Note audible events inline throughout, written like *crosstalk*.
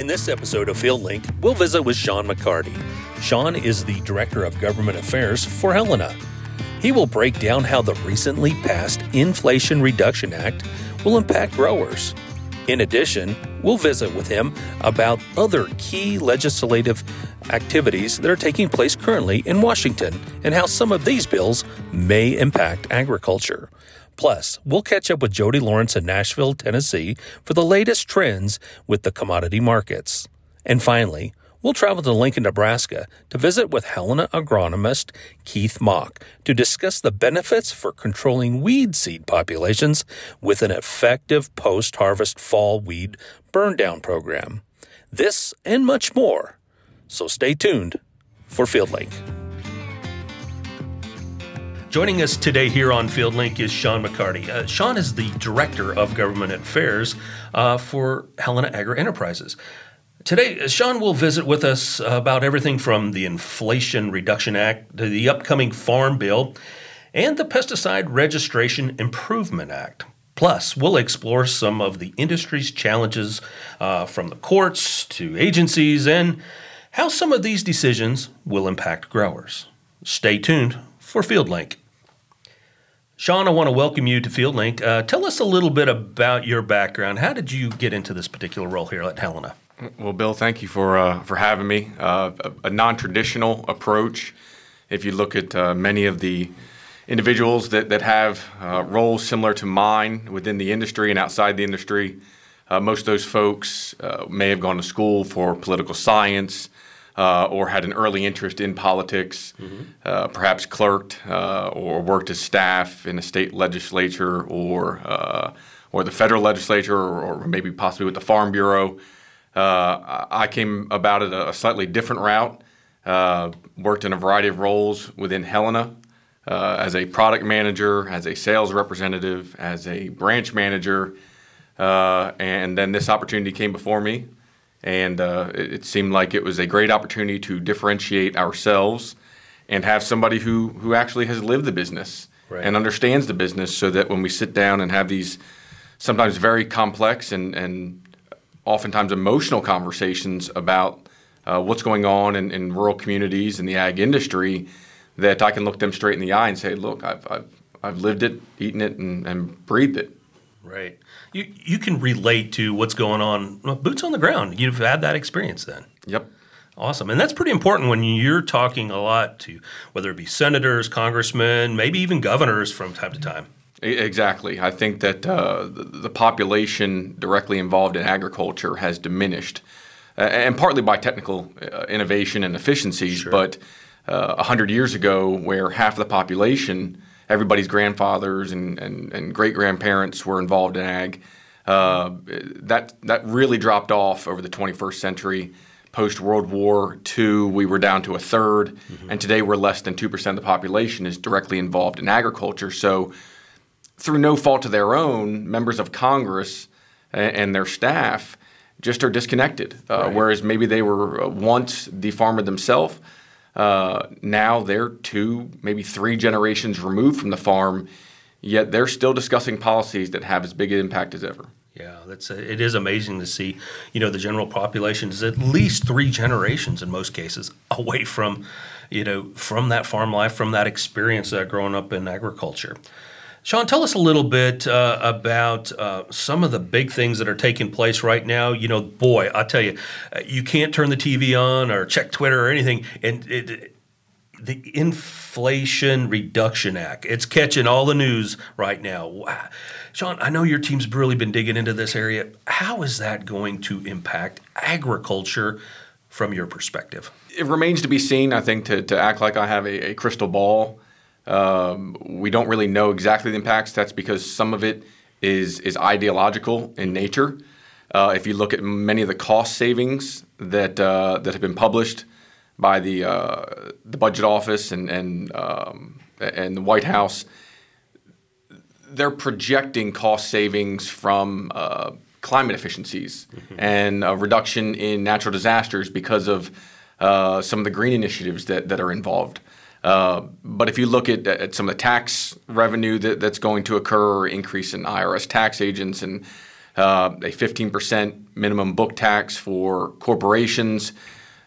In this episode of Field Link, we'll visit with Sean McCarty. Sean is the Director of Government Affairs for Helena. He will break down how the recently passed Inflation Reduction Act will impact growers. In addition, we'll visit with him about other key legislative activities that are taking place currently in Washington and how some of these bills may impact agriculture. Plus, we'll catch up with Jody Lawrence in Nashville, Tennessee for the latest trends with the commodity markets. And finally, we'll travel to Lincoln, Nebraska to visit with Helena agronomist Keith Mach to discuss the benefits for controlling weed seed populations with an effective post harvest fall weed burn down program. This and much more. So stay tuned for FieldLink. Joining us today here on FieldLink is Sean McCarty. Uh, Sean is the Director of Government Affairs uh, for Helena Agri Enterprises. Today, uh, Sean will visit with us about everything from the Inflation Reduction Act to the upcoming Farm Bill and the Pesticide Registration Improvement Act. Plus, we'll explore some of the industry's challenges uh, from the courts to agencies and how some of these decisions will impact growers. Stay tuned for FieldLink. Sean, I want to welcome you to FieldLink. Uh, tell us a little bit about your background. How did you get into this particular role here at Helena? Well, Bill, thank you for uh, for having me. Uh, a, a, non-traditional approach. If you look at uh, many of the individuals that that have uh, roles similar to mine within the industry and outside the industry, uh, most of those folks may have gone to school for political science, uh, or had an early interest in politics, mm-hmm. uh, perhaps clerked uh, or worked as staff in a state legislature or uh, or the federal legislature or, or, maybe possibly with the Farm Bureau. Uh, I came about it a, slightly different route. Uh, worked in a variety of roles within Helena as a product manager, as a sales representative, as a branch manager, and then this opportunity came before me and uh, it, it, seemed like it was a great opportunity to differentiate ourselves and have somebody who who actually has lived the business right. and understands the business, so that when we sit down and have these sometimes very complex and and oftentimes emotional conversations about uh, what's going on in, in rural communities and the ag industry, that I can look them straight in the eye and say, "Look, I've I've, I've lived it, eaten it, and, and breathed it." Right. You you can relate to what's going on, boots on the ground. You've had that experience then. Yep. Awesome. And that's pretty important when you're talking a lot to whether it be senators, congressmen, maybe even governors from time to time. Exactly. I think that uh, the population directly involved in agriculture has diminished, uh, and partly by technical uh, innovation and efficiencies. Sure. But uh, 100 years ago, where half the population everybody's grandfathers and, and, and great grandparents were involved in ag. Uh, that that really dropped off over the 21st century. Post World War II, we were down to a 3rd mm-hmm. and today we're less than two percent of the population is directly involved in agriculture. So, through no fault of their own, members of Congress and, and their staff just are disconnected. Uh, right. Whereas maybe they were once the farmer themselves uh, now they're two, maybe three generations removed from the farm, yet they're still discussing policies that have as big an impact as ever. Yeah, that's a, it is amazing to see. You know, the general population is at least three generations in most cases *laughs* away from, you know, from that farm life, from that experience uh, growing up in agriculture. Sean, tell us a little bit uh, about uh, some of the big things that are taking place right now. You know, boy, I tell you, uh, you can't turn the TV on or check Twitter or anything, and it, the Inflation Reduction Act. It's catching all the news right now. Wow. Sean, I know your team's really been digging into this area. How is that going to impact agriculture from your perspective? It remains to be seen, I think, to, to act like I have a, a crystal ball um, we don't really know exactly the impacts. That's because some of it is is ideological in nature. Uh, if you look at many of the cost savings that uh, that have been published by the uh, the budget office and and um, and the White House, they're projecting cost savings from uh, climate efficiencies mm-hmm. and a reduction in natural disasters because of uh, some of the green initiatives that, that are involved. Uh, but if you look at, at, some of the tax revenue that, that's going to occur, increase in IRS tax agents, and uh, a 15% minimum book tax for corporations.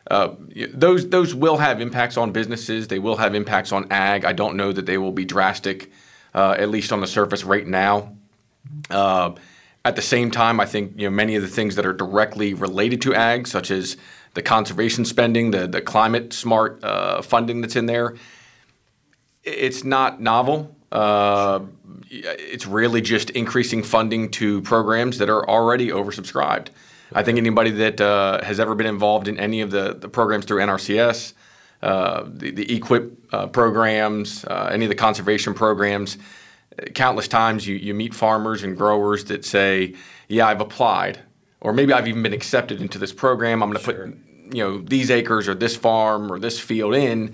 Uh, those those will have impacts on businesses. They will have impacts on ag. I don't know that they will be drastic, uh, at least on the surface right now. Uh, at the same time, I think you know many of the things that are directly related to ag, such as the conservation spending, the the climate smart uh, funding that's in there, it's not novel. Uh, it's really just increasing funding to programs that are already oversubscribed. I think anybody that uh, has ever been involved in any of the, the programs through NRCS, uh, the, the EQIP uh, programs, uh, any of the conservation programs, countless times you, you meet farmers and growers that say, Yeah, I've applied, or maybe I've even been accepted into this program. I'm going to sure. put you know these acres or this farm or this field in,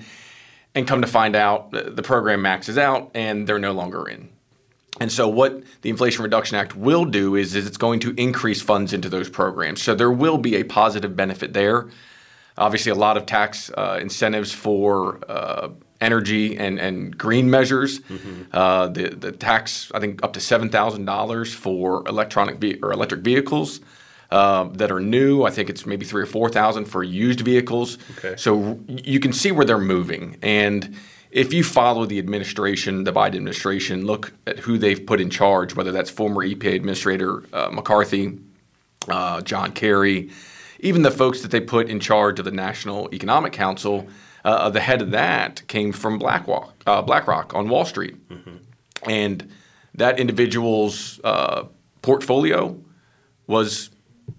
and come to find out the program maxes out and they're no longer in. And so, what the Inflation Reduction Act will do is, is it's going to increase funds into those programs. So, there will be a positive benefit there. Obviously, a lot of tax uh, incentives for uh, energy and, and green measures. Mm-hmm. Uh, the, the tax, I think, up to $7,000 for electronic ve- or electric vehicles. Uh, that are new. I think it's maybe three or four thousand for used vehicles. Okay. So you can see where they're moving, and if you follow the administration, the Biden administration, look at who they've put in charge, whether that's former EPA Administrator uh, McCarthy, uh, John Kerry, even the folks that they put in charge of the National Economic Council, uh, the head of that came from BlackRock, uh, BlackRock on Wall Street. Mm-hmm. And that individual's uh, portfolio was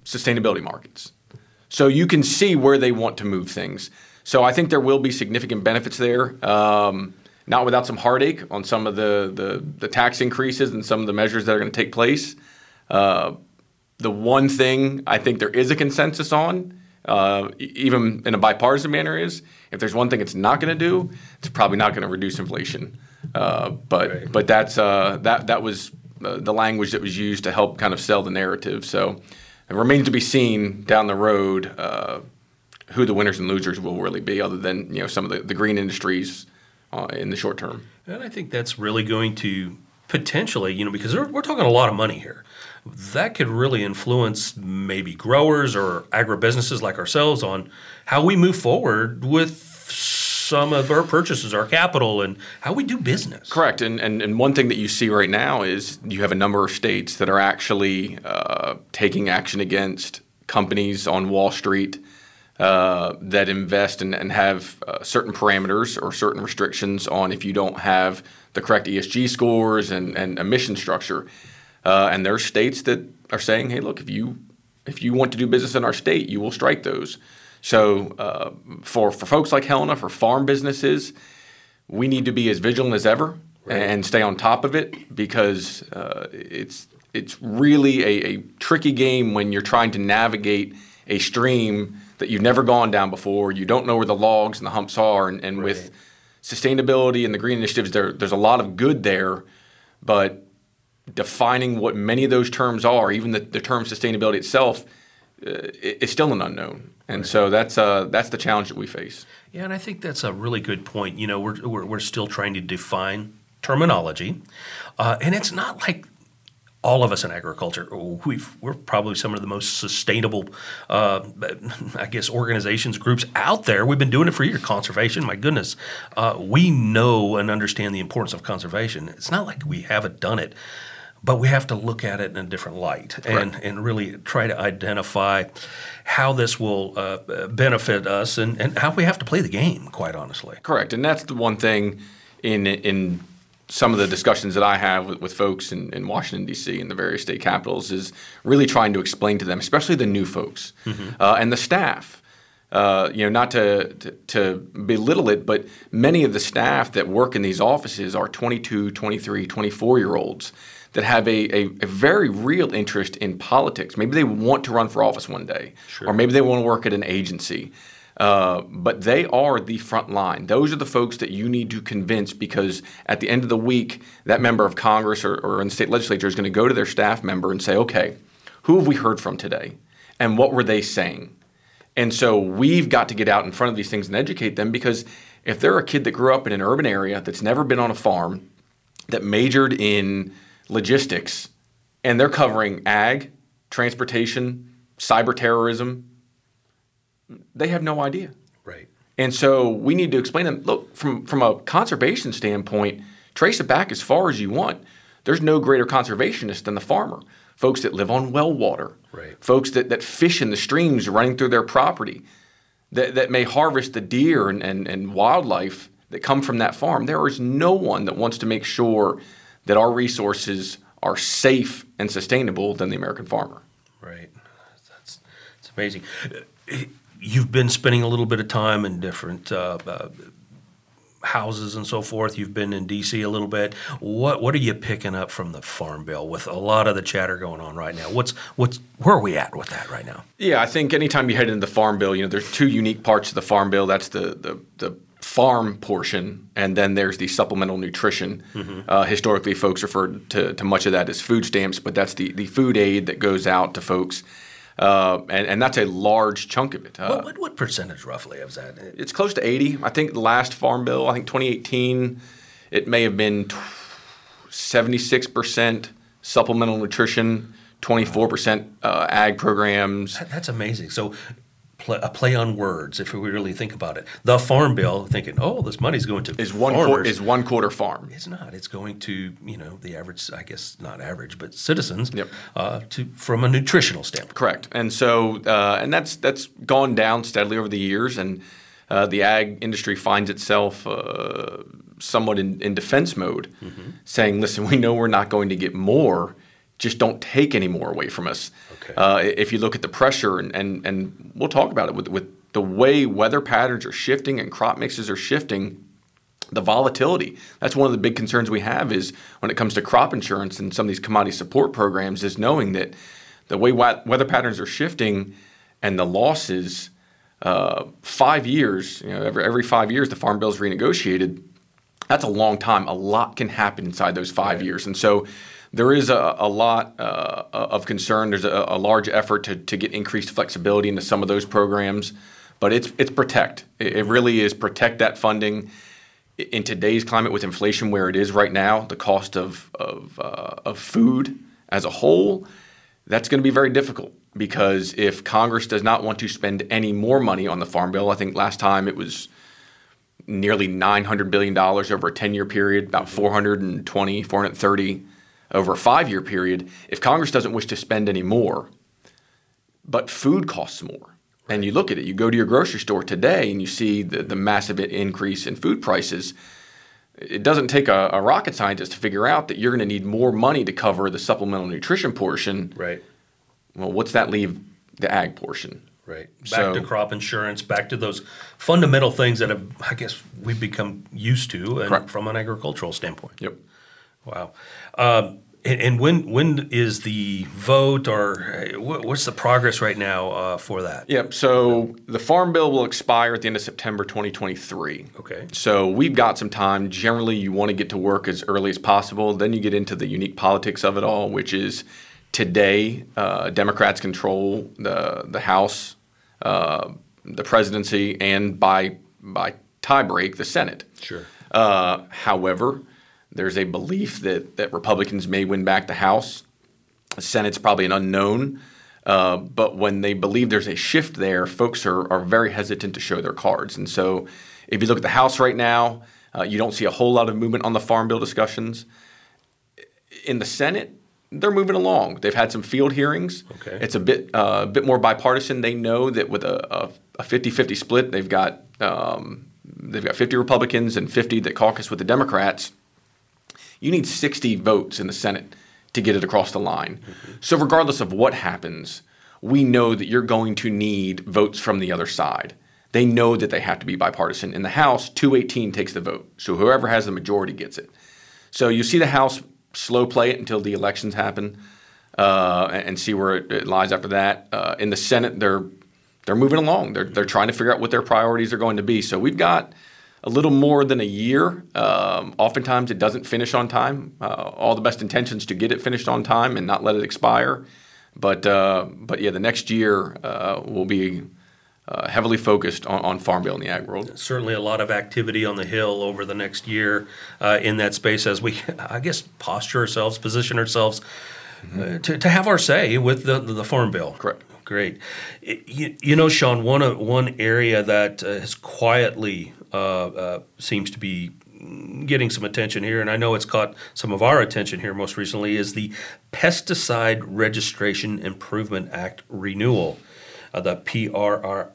sustainability markets. So you can see where they want to move things. So I think there will be significant benefits there. Um, not without some heartache on some of the, the, the, tax increases and some of the measures that are going to take place. Uh, the one thing I think there is a consensus on, uh, even in a bipartisan manner, is if there's one thing it's not going to do, it's probably not going to reduce inflation. Uh, but right. but that's uh, that that was uh, the language that was used to help kind of sell the narrative. So it remains to be seen down the road uh, who the winners and losers will really be, other than you know some of the, the green industries uh, in the short term. And I think that's really going to potentially, you know, because we're talking a lot of money here. That could really influence maybe growers or agribusinesses like ourselves on how we move forward with some of our purchases, our capital, and how we do business. Correct. And, and, and one thing that you see right now is you have a number of states that are actually uh, taking action against companies on Wall Street uh, that invest and, and have uh, certain parameters or certain restrictions on if you don't have the correct ESG scores and, and emission structure. Uh, and there are states that are saying, hey, look, if you if you want to do business in our state, you will strike those. So uh, for for folks like Helena, for farm businesses, we need to be as vigilant as ever right. and stay on top of it because uh, it's it's really a, a tricky game when you're trying to navigate a stream that you've never gone down before. You don't know where the logs and the humps are. And, and right. with sustainability and the green initiatives, there, there's a lot of good there, but defining what many of those terms are, even the, the term sustainability itself, uh, is still an unknown. And right. so that's uh, that's the challenge that we face. Yeah, and I think that's a really good point. You know, we're we're, we're still trying to define terminology, uh, and it's not like all of us in agriculture, we are probably some of the most sustainable, uh, I guess, organizations, groups out there. We've been doing it for years. Conservation, my goodness. Uh, we know and understand the importance of conservation. It's not like we haven't done it, but we have to look at it in a different light and, and really try to identify how this will uh, benefit us and, and how we have to play the game, quite honestly. Correct. And that's the one thing in, in some of the discussions that I have with, with folks in, in, Washington D.C. and the various state capitals is really trying to explain to them, especially the new folks mm-hmm. uh, and the staff. Uh, you know, not to, to, to, belittle it, but many of the staff that work in these offices are 22, 23, 24 year olds that have a, a, a, very real interest in politics. Maybe they want to run for office one day, sure. or maybe they want to work at an agency. Uh, but they are the front line. Those are the folks that you need to convince because at the end of the week, that member of Congress or, or in the state legislature is going to go to their staff member and say, okay, who have we heard from today? And what were they saying? And so we've got to get out in front of these things and educate them because if they're a kid that grew up in an urban area that's never been on a farm, that majored in logistics, and they're covering ag transportation, cyber terrorism, they have no idea. Right. And so we need to explain them. Look, from from a conservation standpoint, trace it back as far as you want. There's no greater conservationist than the farmer. Folks that live on well water, right. folks that, that fish in the streams running through their property, that, that may harvest the deer and, and, and wildlife that come from that farm. There is no one that wants to make sure that our resources are safe and sustainable than the American farmer. Right. That's, that's amazing. You've been spending a little bit of time in different uh, uh, houses and so forth. You've been in D.C. a little bit. What what are you picking up from the Farm Bill with a lot of the chatter going on right now? What's what's where are we at with that right now? Yeah, I think anytime you head into the Farm Bill, you know, there's two unique parts of the Farm Bill. That's the the, the farm portion, and then there's the supplemental nutrition. Mm-hmm. Uh, historically, folks referred to, to much of that as food stamps, but that's the, the food aid that goes out to folks. Uh, and, and that's a large chunk of it. Uh, what, what, what, percentage roughly of that? It's close to 80. I think the last farm bill, I think 2018, it may have been 76% supplemental nutrition, 24% uh, ag programs. That, that's amazing. So play, a play on words if we really think about it. The farm bill, thinking, oh, this money's going to is one quarter, is one quarter farm. It's not. It's going to you know the average, I guess not average, but citizens. Yep. Uh, to from a nutritional standpoint. Correct. And so uh, and that's that's gone down steadily over the years, and uh, the ag industry finds itself. Uh, somewhat in, in defense mode, mm-hmm. saying, "Listen, we know we're not going to get more, just don't take any more away from us. Okay. Uh, if you look at the pressure, and, and, and we'll talk about it with, with the way weather patterns are shifting and crop mixes are shifting, the volatility. That's one of the big concerns we have is when it comes to crop insurance and some of these commodity support programs is knowing that the way weather patterns are shifting and the losses, uh, five years, you know, every, every five years the farm bill is renegotiated. That's a long time. A lot can happen inside those five right. years. And so there is a, a lot uh, of concern. There's a, a, large effort to, to get increased flexibility into some of those programs, but it's it's protect. It, it really is protect that funding. In today's climate, with inflation where it is right now, the cost of of, uh, of food as a whole, that's going to be very difficult because if Congress does not want to spend any more money on the farm bill, I think last time it was nearly 900 billion dollars over a 10-year period, about 420, 430 over a five year period, if Congress doesn't wish to spend any more, but food costs more, and you look at it, you go to your grocery store today and you see the, the massive increase in food prices. It doesn't take a, a rocket scientist to figure out that you're going to need more money to cover the supplemental nutrition portion. Right. Well, what's that leave the ag portion? Right. Back so, to crop insurance, back to those fundamental things that have, I guess, we've become used to and from an agricultural standpoint. Yep. Wow. Um, and, and, when when is the vote, or what's the progress right now uh, for that? Yep. So the farm bill will expire at the end of September 2023. Okay. So we've got some time. Generally, you want to get to work as early as possible. Then you get into the unique politics of it all, which is today uh, Democrats control the the House, uh, the presidency, and by by tiebreak the Senate. Sure. Uh, however there's a belief that, that Republicans may win back the House. The Senate's probably an unknown. Uh, but when they believe there's a shift there, folks are, are very hesitant to show their cards. And so if you look at the House right now, uh, you don't see a whole lot of movement on the Farm Bill discussions. In the Senate, they're moving along. They've had some field hearings. Okay. It's a bit uh, bit more bipartisan. They know that with a, a 50-50 split, they've got um, they've got 50 Republicans and 50 that caucus with the Democrats you need 60 votes in the Senate to get it across the line. Mm-hmm. So, regardless of what happens, we know that you're going to need votes from the other side. They know that they have to be bipartisan. In the House, 218 takes the vote. So, whoever has the majority gets it. So, you see the House slow play it until the elections happen uh, and see where it, it lies after that. Uh, in the Senate, they're they're moving along. They're, they're trying to figure out what their priorities are going to be. So, we've got a little more than a year. Um, oftentimes, it doesn't finish on time. Uh, all the best intentions to get it finished on time and not let it expire. But uh, but yeah, the next year uh, will be uh, heavily focused on, on Farm Bill in the ag world. Certainly, a lot of activity on the Hill over the next year uh, in that space as we, *laughs* I guess, posture ourselves, position ourselves uh, to, to have our say with the, the, farm bill. Correct. Great. You, you know, Sean, one one area that uh, has quietly seems to be getting some attention here, and I know it's caught some of our attention here most recently, is the Pesticide Registration Improvement Act renewal, uh, the PRIA.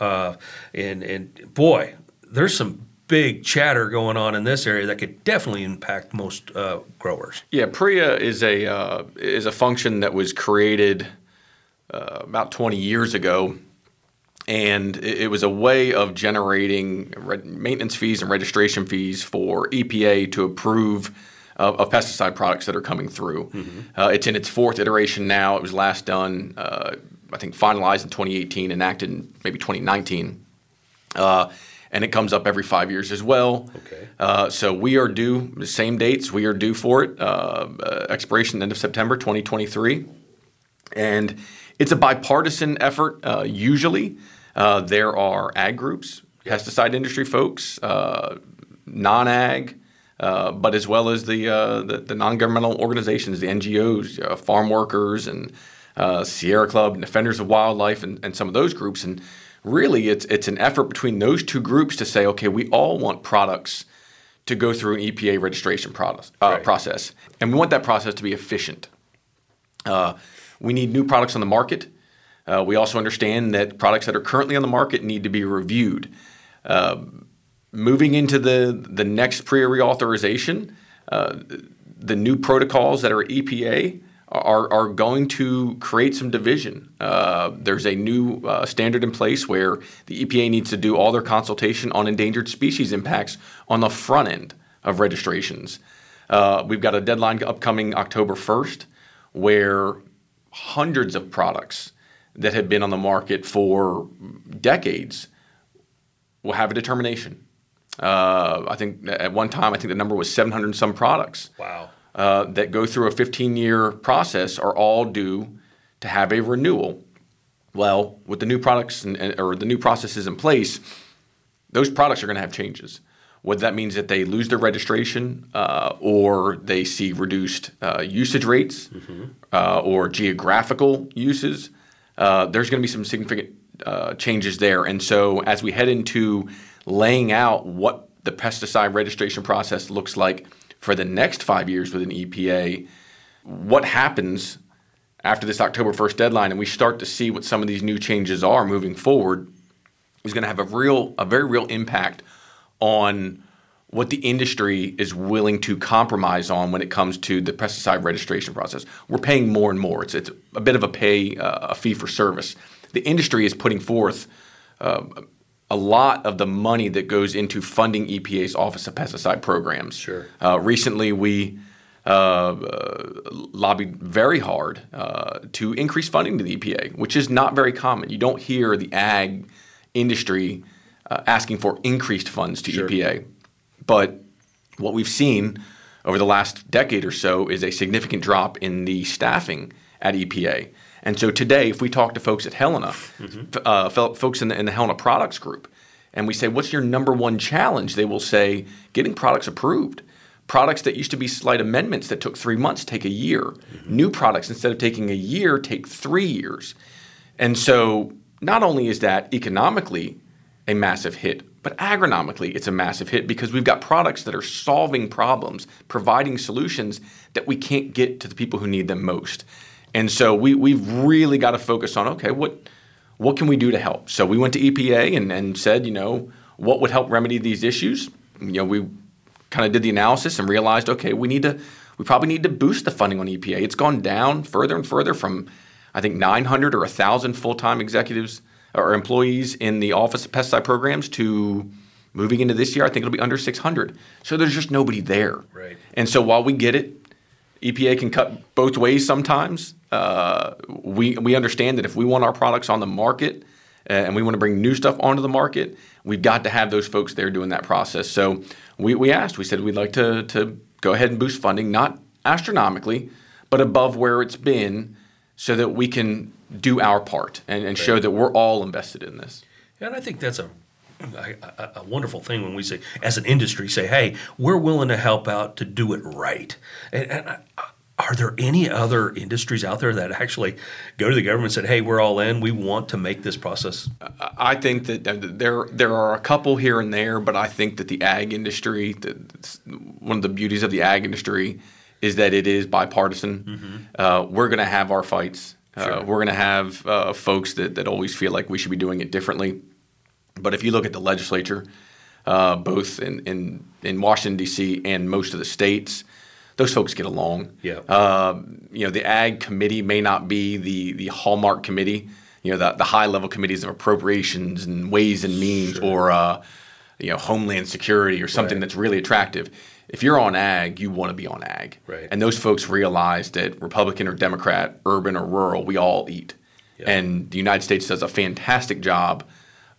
Uh, and, and boy, there's some big chatter going on in this area that could definitely impact most uh, growers. Yeah, PRIA is a uh, is a function that was created uh, about 20 years ago and it, was a way of generating maintenance fees and registration fees for EPA to approve of, of pesticide products that are coming through. Mm-hmm. Uh, it's in its fourth iteration now. It was last done, uh, I think, finalized in 2018, enacted in maybe 2019. Uh, and it comes up every five years as well. Okay. Uh, so we are due the same dates. We are due for it. Uh, uh, expiration end of September 2023, and it's a bipartisan effort usually. Uh, there are ag groups, pesticide industry folks, uh, non-ag, uh, but as well as the, uh, the, the non-governmental organizations, the NGOs, uh, farm workers, and uh, Sierra Club, and Defenders of Wildlife, and, and some of those groups. And really, it's it's an effort between those two groups to say, okay, we all want products to go through an EPA registration product, right. process, and we want that process to be efficient. we need new products on the market. Uh, we also understand that products that are currently on the market need to be reviewed. Uh, moving into the, the next PRIA reauthorization, uh, the new protocols that are EPA are, are going to create some division. Uh, there's a new uh, standard in place where the EPA needs to do all their consultation on endangered species impacts on the front end of registrations. Uh, we've got a deadline upcoming October 1st where hundreds of products that have been on the market for decades will have a determination. Uh, I think at one time, I think the number was 700 and some products. Wow. Uh, that go through a 15 year process are all due to have a renewal. Well, with the new products and, or the new processes in place, those products are going to have changes. Whether that means that they lose their registration uh, or they see reduced uh, usage rates mm-hmm. Uh, or geographical uses, uh, there's going to be some significant uh, changes there. And so, as we head into laying out what the pesticide registration process looks like for the next five years with an EPA, what happens after this October 1st deadline and we start to see what some of these new changes are moving forward is going to have a real, a very real impact on what the industry is willing to compromise on when it comes to the pesticide registration process. We're paying more and more. It's, it's a bit of a pay uh, a fee for service. The industry is putting forth uh, a lot of the money that goes into funding EPA's Office of Pesticide programs. Sure. Uh, recently, we uh, lobbied very hard uh, to increase funding to the EPA, which is not very common. You don't hear the ag industry uh, asking for increased funds to sure. EPA. But what we've seen over the last decade or so is a significant drop in the staffing at EPA. And so today, if we talk to folks at Helena, mm-hmm. uh, folks in the, in the Helena Products Group, and we say, What's your number one challenge? They will say, Getting products approved. Products that used to be slight amendments that took three months take a year. Mm-hmm. New products, instead of taking a year, take three years. And so, not only is that economically a massive hit but agronomically, it's a massive hit because we've got products that are solving problems, providing solutions that we can't get to the people who need them most. And so we, we've really got to focus on okay, what, what can we do to help? So we went to EPA and, and said, you know, what would help remedy these issues? You know, we kind of did the analysis and realized, okay, we need to, we probably need to boost the funding on EPA. It's gone down further and further from, I think, 900 or 1,000 full time executives or employees in the Office of Pesticide Programs to moving into this year, I think it'll be under 600. So there's just nobody there. Right. And so while we get it, EPA can cut both ways sometimes. Uh, we we understand that if we want our products on the market uh, and we want to bring new stuff onto the market, we've got to have those folks there doing that process. So we, we asked, we said we'd like to to go ahead and boost funding, not astronomically, but above where it's been, so that we can do our part and, and show that we're all invested in this. And I think that's a, a, a, wonderful thing when we say, as an industry, say, hey, we're willing to help out to do it right. And, and I, are there any other industries out there that actually go to the government and said, "Hey, we're all in. We want to make this process"? I think that there there are a couple here and there, but I think that the ag industry, one of the beauties of the ag industry, is that it is bipartisan. Mm-hmm. Uh, we're going to have our fights. Uh, sure. Uh, we're going to have uh, folks that, that always feel like we should be doing it differently. But if you look at the legislature, uh, both in, in, in Washington, D.C. and most of the states, those folks get along. Yeah. Uh, you know, the ag committee may not be the the hallmark committee. You know, the, the high level committees of appropriations and ways and means, sure. or uh, you know, homeland security, or something right. that's really attractive. If you're on ag, you want to be on ag. Right. And those folks realize that Republican or Democrat, urban or rural, we all eat. Yeah. And the United States does a fantastic job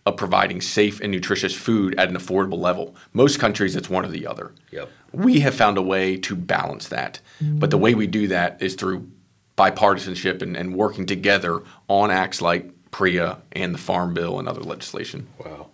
of providing safe and nutritious food at an affordable level. Most countries, it's one or the other. Yep. We have found a way to balance that. Mm-hmm. But the way we do that is through bipartisanship and, and working together on acts like PRIA and the Farm Bill and other legislation. Wow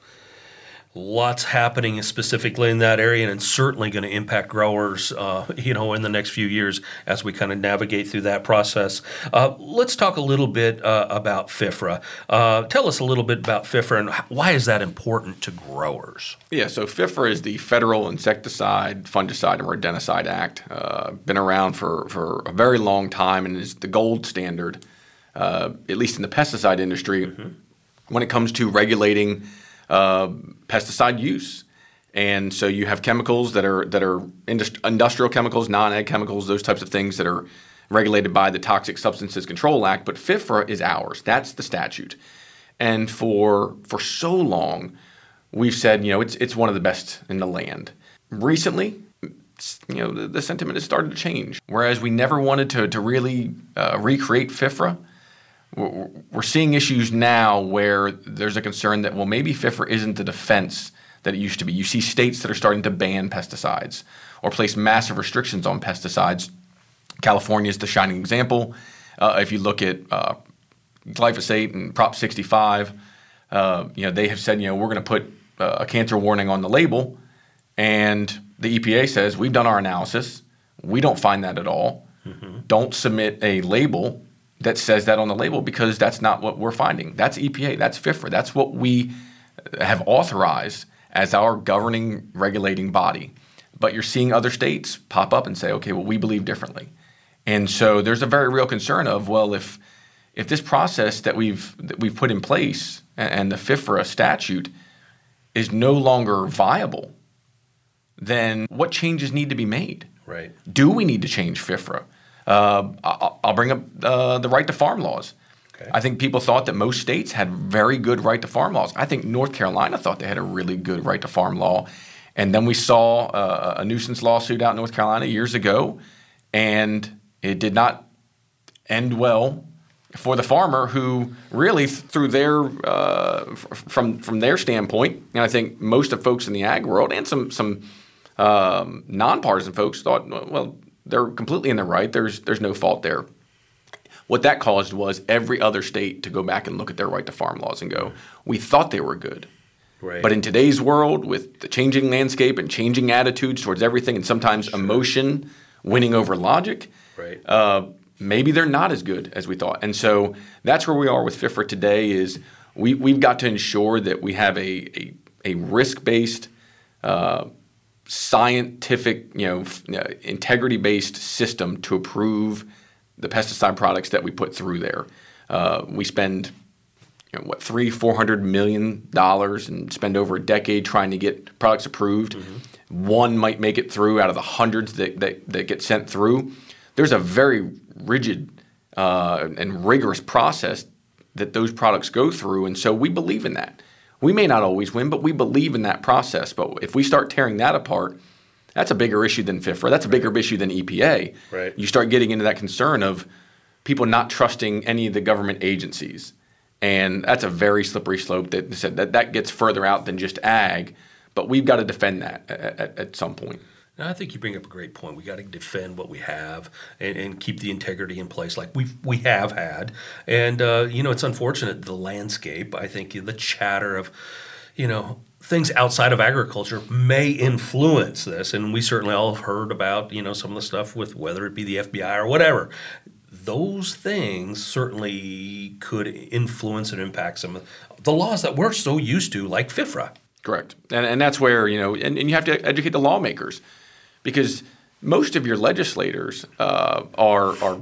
lots happening specifically in that area, and it's certainly going to impact growers, uh, *laughs* you know, in the next few years as we kind of navigate through that process. Uh, let's talk a little bit uh, about FIFRA. Uh, tell us a little bit about FIFRA and why is that important to growers? Yeah, so FIFRA is the Federal Insecticide, Fungicide, and Rodenticide Act. Uh, been around for, for a very long time and is the gold standard, uh, at least in the pesticide industry, mm-hmm. when it comes to regulating – uh, pesticide use. And so you have chemicals that are that are industrial chemicals, non-ag chemicals, those types of things that are regulated by the Toxic Substances Control Act. But FIFRA is ours. That's the statute. And for for so long, we've said you know it's it's one of the best in the land. Recently, you know the, the sentiment has started to change. Whereas we never wanted to to really uh, recreate FIFRA we're seeing issues now where there's a concern that well maybe FIFRA isn't the defense that it used to be. You see states that are starting to ban pesticides or place massive restrictions on pesticides. California is the shining example. Uh, if you look at uh, glyphosate and Prop 65, uh, you know they have said you know we're going to put uh, a cancer warning on the label, and the EPA says we've done our analysis, we don't find that at all. Mm-hmm. Don't submit a label that says that on the label because that's not what we're finding. That's EPA, that's FIFRA, that's what we have authorized as our governing regulating body. But you're seeing other states pop up and say, okay, well, we believe differently. And so there's a very real concern of, well, if if this process that we've that we've put in place and the FIFRA statute is no longer viable, then what changes need to be made? Right. Do we need to change FIFRA? Uh, I'll bring up uh, the right to farm laws. Okay. I think people thought that most states had very good right to farm laws. I think North Carolina thought they had a really good right to farm law. And then we saw uh, a nuisance lawsuit out in North Carolina years ago, and it did not end well for the farmer who really through their uh, from from their standpoint and I think most of folks in the ag world and some some um, nonpartisan folks thought well they're completely in the right. There's there's no fault there. What that caused was every other state to go back and look at their right to farm laws and go, we thought they were good. Right. But in today's world, with the changing landscape and changing attitudes towards everything, and sometimes sure. emotion winning over logic, right. uh, maybe they're not as good as we thought. And so that's where we are with FIFRA today. Is we we've got to ensure that we have a a, a risk based uh, scientific, you know, uh, integrity-based system to approve the pesticide products that we put through there. Uh, we spend you know, what three, four hundred million dollars, and spend over a decade trying to get products approved. Mm-hmm. One might make it through out of the hundreds that, that, that get sent through. There's a very rigid uh, and rigorous process that those products go through, and so we believe in that. We may not always win, but we believe in that process. But if we start tearing that apart, that's a bigger issue than FIFRA. That's a bigger right. issue than EPA. Right. You start getting into that concern of people not trusting any of the government agencies. And that's a very slippery slope that said that, that gets further out than just ag, but we've got to defend that at, at, at some point. I think you bring up a great point. We got to defend what we have and, and, keep the integrity in place, like we we have had. And uh, you know, it's unfortunate the landscape. I think the chatter of you know, things outside of agriculture may influence this. And we certainly all have heard about, you know, some of the stuff with whether it be the FBI or whatever. Those things certainly could influence and impact some of the laws that we're so used to, like FIFRA. Correct. And, and that's where, you know, and, and you have to educate the lawmakers because most of your legislators uh, are, are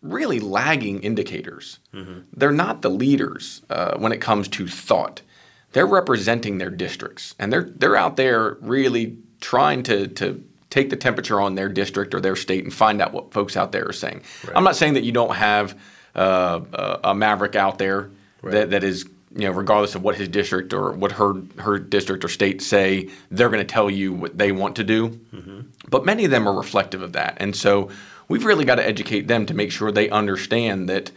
really lagging indicators. Mm-hmm. They're not the leaders uh, when it comes to thought. They're representing their districts, and they're they're out there really trying to to take the temperature on their district or their state and find out what folks out there are saying. Right. I'm not saying that you don't have uh, a maverick out there right. that, that is you know, regardless of what his district or what her her district or state say, they're going to tell you what they want to do. Mm-hmm. But many of them are reflective of that, and so we've really got to educate them to make sure they understand that.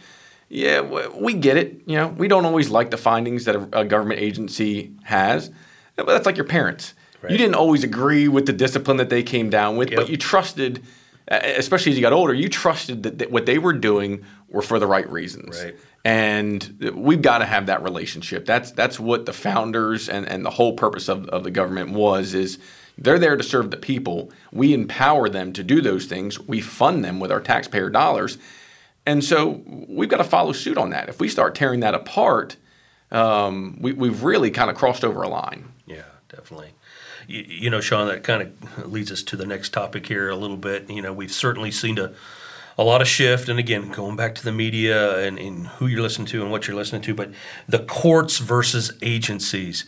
Yeah, we get it. You know, we don't always like the findings that a, government agency has, but that's like your parents. Right. You didn't always agree with the discipline that they came down with, yep. but you trusted, especially as you got older, you trusted that, that what they were doing were for the right reasons. Right. And we've got to have that relationship. That's that's what the founders and, and the whole purpose of, of the government was is they're there to serve the people. We empower them to do those things. We fund them with our taxpayer dollars. And so we've got to follow suit on that. If we start tearing that apart, um, we, we've really kind of crossed over a line. Yeah, definitely. You, you, know, Sean, that kind of leads us to the next topic here a little bit. You know, we've certainly seen a, a lot of shift, and again, going back to the media and, and who you're listening to and what you're listening to, but the courts versus agencies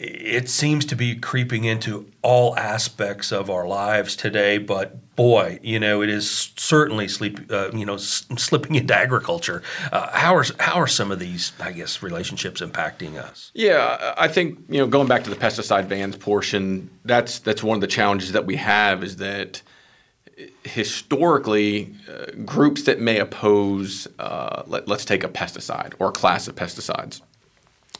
it seems to be creeping into all aspects of our lives today. But boy, you know, it is certainly sleep, uh, you know, s- slipping into agriculture. Uh, how are how are some of these, I guess, relationships impacting us? Yeah, I think you know, going back to the pesticide bans portion, that's that's one of the challenges that we have is that historically, uh, groups that may oppose, uh, let, us take a pesticide or a class of pesticides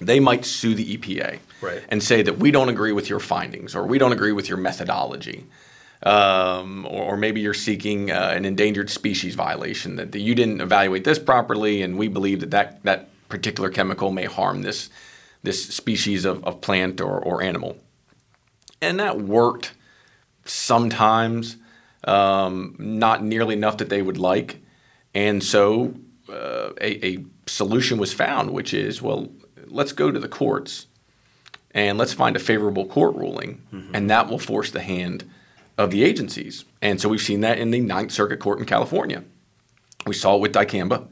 they might sue the EPA right. and say that we don't agree with your findings or we don't agree with your methodology. Um, or, or, maybe you're seeking uh, an endangered species violation that, that, you didn't evaluate this properly, and we believe that that, that particular chemical may harm this, this species of, of plant or, or animal. And that worked sometimes, um, not nearly enough that they would like. And so uh, a, a solution was found, which is well, let's go to the courts and let's find a favorable court ruling, mm-hmm. and that will force the hand of the agencies. And so we've seen that in the Ninth Circuit Court in California. We saw it with dicamba.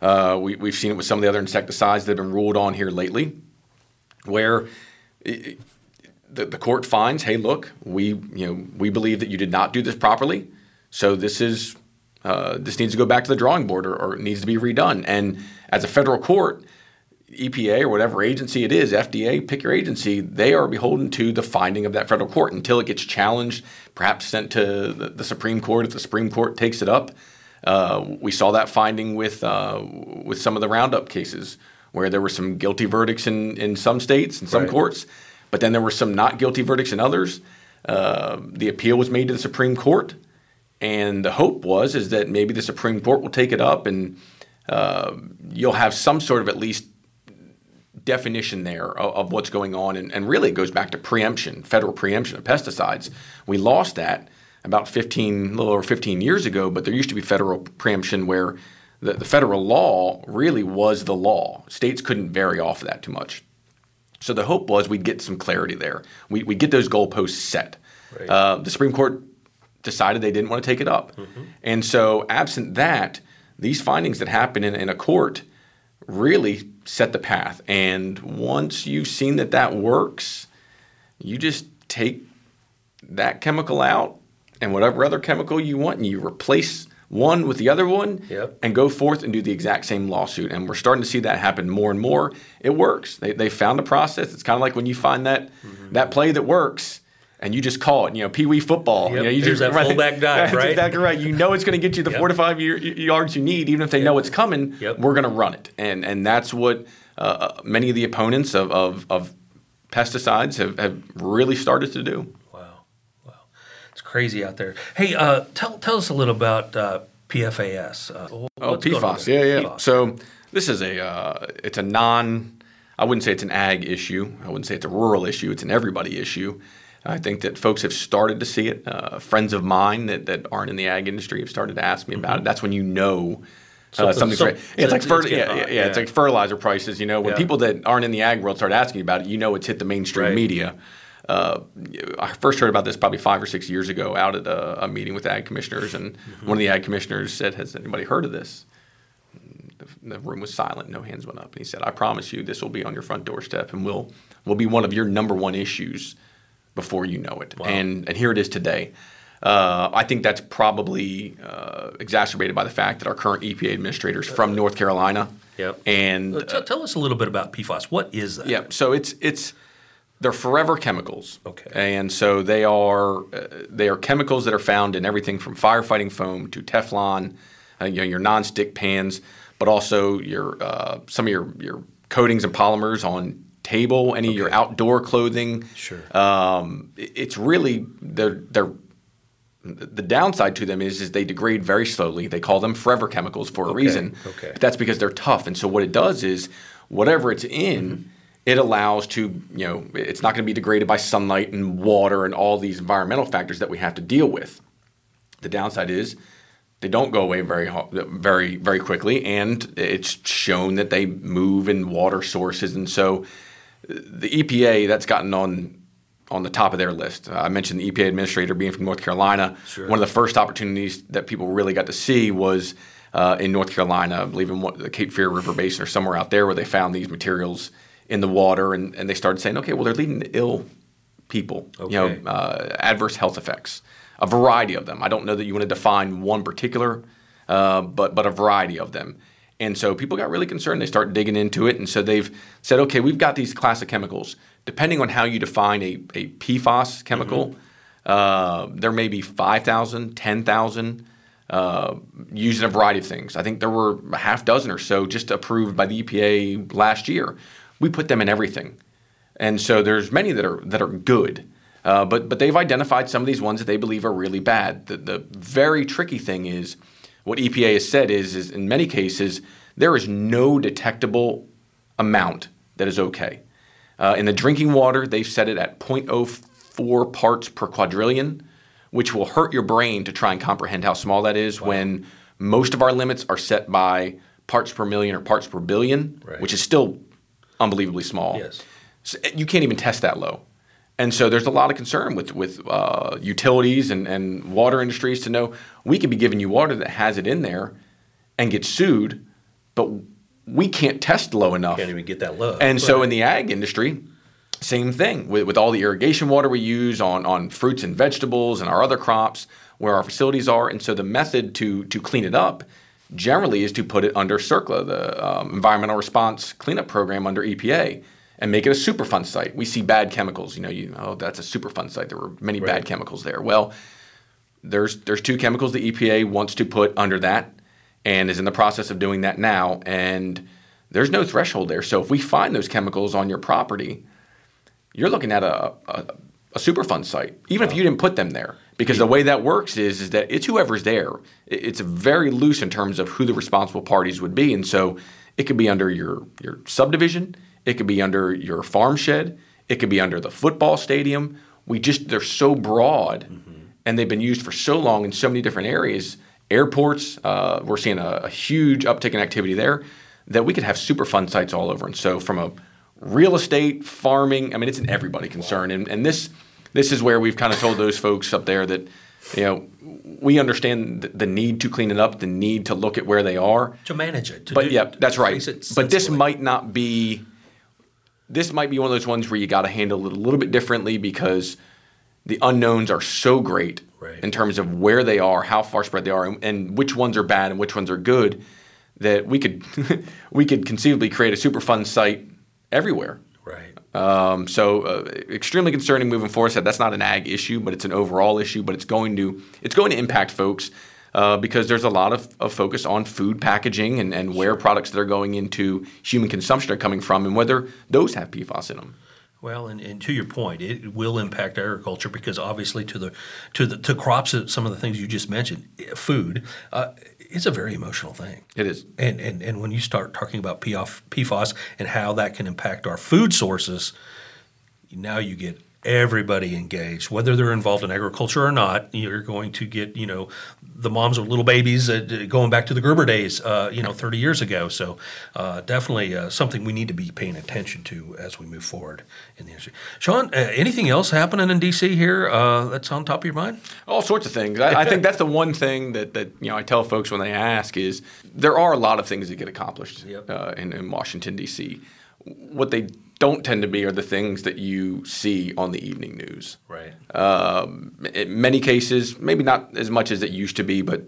Uh, we, have seen it with some of the other insecticides that have been ruled on here lately, where it, the, the court finds, hey, look, we you know we believe that you did not do this properly, so this is uh, this needs to go back to the drawing board or, or needs to be redone. And as a federal court, EPA or whatever agency it is, FDA, pick your agency, they are beholden to the finding of that federal court until it gets challenged, perhaps sent to the, the Supreme Court if the Supreme Court takes it up. Uh, we saw that finding with uh, with some of the Roundup cases where there were some guilty verdicts in, in some states and some right. courts, but then there were some not guilty verdicts in others. Uh, the appeal was made to the Supreme Court, and the hope was is that maybe the Supreme Court will take it up and uh, you'll have some sort of at least definition there of, of what's going on. And, and, really, it goes back to preemption, federal preemption of pesticides. We lost that about 15, a little over 15 years ago, but there used to be federal preemption where the, the federal law really was the law. States couldn't vary off of that too much. So the hope was we'd get some clarity there. We, we'd get those goalposts set. Right. Uh, the Supreme Court decided they didn't want to take it up. Mm-hmm. And so, absent that, these findings that happen in, in a court – really set the path. And once you've seen that that works, you just take that chemical out and whatever other chemical you want, and you replace one with the other one yep. and go forth and do the exact same lawsuit. And we're starting to see that happen more and more. It works. They, they found a process. It's kind of like when you find that, mm-hmm. that play that works and you just call it, you know, pee wee football. Yep. You know, you There's just that fullback dive, That's right? exactly right. You know it's going to get you the yep. four to five year, yards you need, even if they know it's coming. We're going to run it, and and that's what uh, many of the opponents of, of, of pesticides have, have really started to do. It's crazy out there. Hey, uh, tell tell us a little about uh, PFAS. Uh, oh, PFAS. Yeah, yeah. PFAS. So this is a uh, it's a non I wouldn't say it's an ag issue. I wouldn't say it's a rural issue. It's an everybody issue. I think that folks have started to see it. Uh, friends of mine that, that aren't in the ag industry have started to ask me about mm-hmm. it. That's when you know uh, something's right. It's, like fer- yeah, yeah, yeah, it's like fertilizer prices. You know, when yeah. people that aren't in the ag world start asking about it, you know it's hit the mainstream right. media. Uh, I first heard about this probably five or six years ago out at a, a meeting with ag commissioners, and mm-hmm. one of the ag commissioners said, "Has anybody heard of this?" The room was silent. No hands went up. And he said, "I promise you, this will be on your front doorstep, and will will be one of your number one issues before you know it." Wow. And and here it is today. Uh, I think that's probably uh, exacerbated by the fact that our current EPA administrator is from North Carolina. Yep. And tell, tell, us a little bit about PFAS. What is that? Yeah. So it's it's they're forever chemicals. Okay. And so they are uh, they are chemicals that are found in everything from firefighting foam to Teflon, uh, you know, your nonstick pans, but also your uh, some of your your coatings and polymers on table, any okay. of your outdoor clothing. Sure. Um, it's really they're they're the downside to them is, is they degrade very slowly. They call them forever chemicals for a okay. reason. Okay. But that's because they're tough. And so what it does is whatever it's in, mm-hmm it allows to, you know, it's not going to be degraded by sunlight and water and all these environmental factors that we have to deal with. The downside is they don't go away very, very, very quickly, and it's shown that they move in water sources. And so the EPA, that's gotten on on the top of their list. Uh, I mentioned the EPA administrator being from North Carolina. Sure. One of the first opportunities that people really got to see was uh, in North Carolina, I believe in what, the Cape Fear River Basin or somewhere out there, where they found these materials in the water, and, and they started saying, okay, well, they're leading to ill people, okay. you know, uh, adverse health effects, a variety of them. I don't know that you want to define one particular, uh, but but a variety of them. And so people got really concerned. They start digging into it, and so they've said, okay, we've got these classic chemicals. Depending on how you define a, a PFAS chemical, mm-hmm. uh, there may be 5,000, 10,000 uh, used in a variety of things. I think there were a half dozen or so just approved by the EPA last year we put them in everything. And so there's many that are that are good. Uh, but but they've identified some of these ones that they believe are really bad. The, the very tricky thing is what EPA has said is, is in many cases there is no detectable amount that is okay. Uh, in the drinking water, they've set it at 0.04 parts per quadrillion, which will hurt your brain to try and comprehend how small that is wow. when most of our limits are set by parts per million or parts per billion, right. which is still unbelievably small. Yes. So you can't even test that low. And so there's a lot of concern with with uh, utilities and, and water industries to know we could be giving you water that has it in there and get sued, but we can't test low enough. Can't even get that low. And so in the ag industry, same thing with, with all the irrigation water we use on, on fruits and vegetables and our other crops where our facilities are. And so the method to to clean it up generally is to put it under CERCLA, the um, Environmental Response Cleanup Program under EPA, and make it a Superfund site. We see bad chemicals. You know, you oh that's a Superfund site. There were many right. bad chemicals there. Well, there's there's two chemicals the EPA wants to put under that, and is in the process of doing that now. And there's no threshold there. So if we find those chemicals on your property, you're looking at a, a, a Superfund site, even if you didn't put them there. Because the way that works is, is that it's whoever's there. It's very loose in terms of who the responsible parties would be. And so it could be under your, your subdivision, it could be under your farm shed, it could be under the football stadium. We just, they're so broad mm-hmm. and they've been used for so long in so many different areas. Airports, uh, we're seeing a, a huge uptick in activity there that we could have Superfund sites all over. And so from a real estate, farming, I mean, it's an everybody concern. And, and this, this is where we've kind of told those folks up there that you know we understand the need to clean it up, the need to look at where they are to manage it. To but do, yeah, that's right. But this might not be. This might be one of those ones where you got to handle it a little bit differently because the unknowns are so great right. in terms of where they are, how far spread they are, and, and which ones are bad and which ones are good. That we could *laughs* we could conceivably create a Superfund site everywhere. Um, so uh, extremely concerning moving forward. Said that's not an ag issue, but it's an overall issue. But it's going to it's going to impact folks uh, because there's a lot of, of, focus on food packaging and, and where products that are going into human consumption are coming from and whether those have PFAS in them. Well, and, and to your point, it will impact agriculture because obviously to the to the to crops, some of the things you just mentioned, food. Uh, it's a very emotional thing. It is. And, and, and when you start talking about PFAS and how that can impact our food sources, now you get everybody engaged, whether they're involved in agriculture or not. You're going to get, you know, the moms of little babies uh, going back to the Gerber days, uh, you know, 30 years ago. So uh, definitely uh, something we need to be paying attention to as we move forward in the industry. Sean, uh, anything else happening in D.C. here uh, that's on top of your mind? All sorts of things. I, I, think that's the one thing that, that you know I tell folks when they ask is there are a lot of things that get accomplished yep. in, in Washington D.C. What they don't tend to be are the things that you see on the evening news. Right. Um, in many cases, maybe not as much as it used to be, but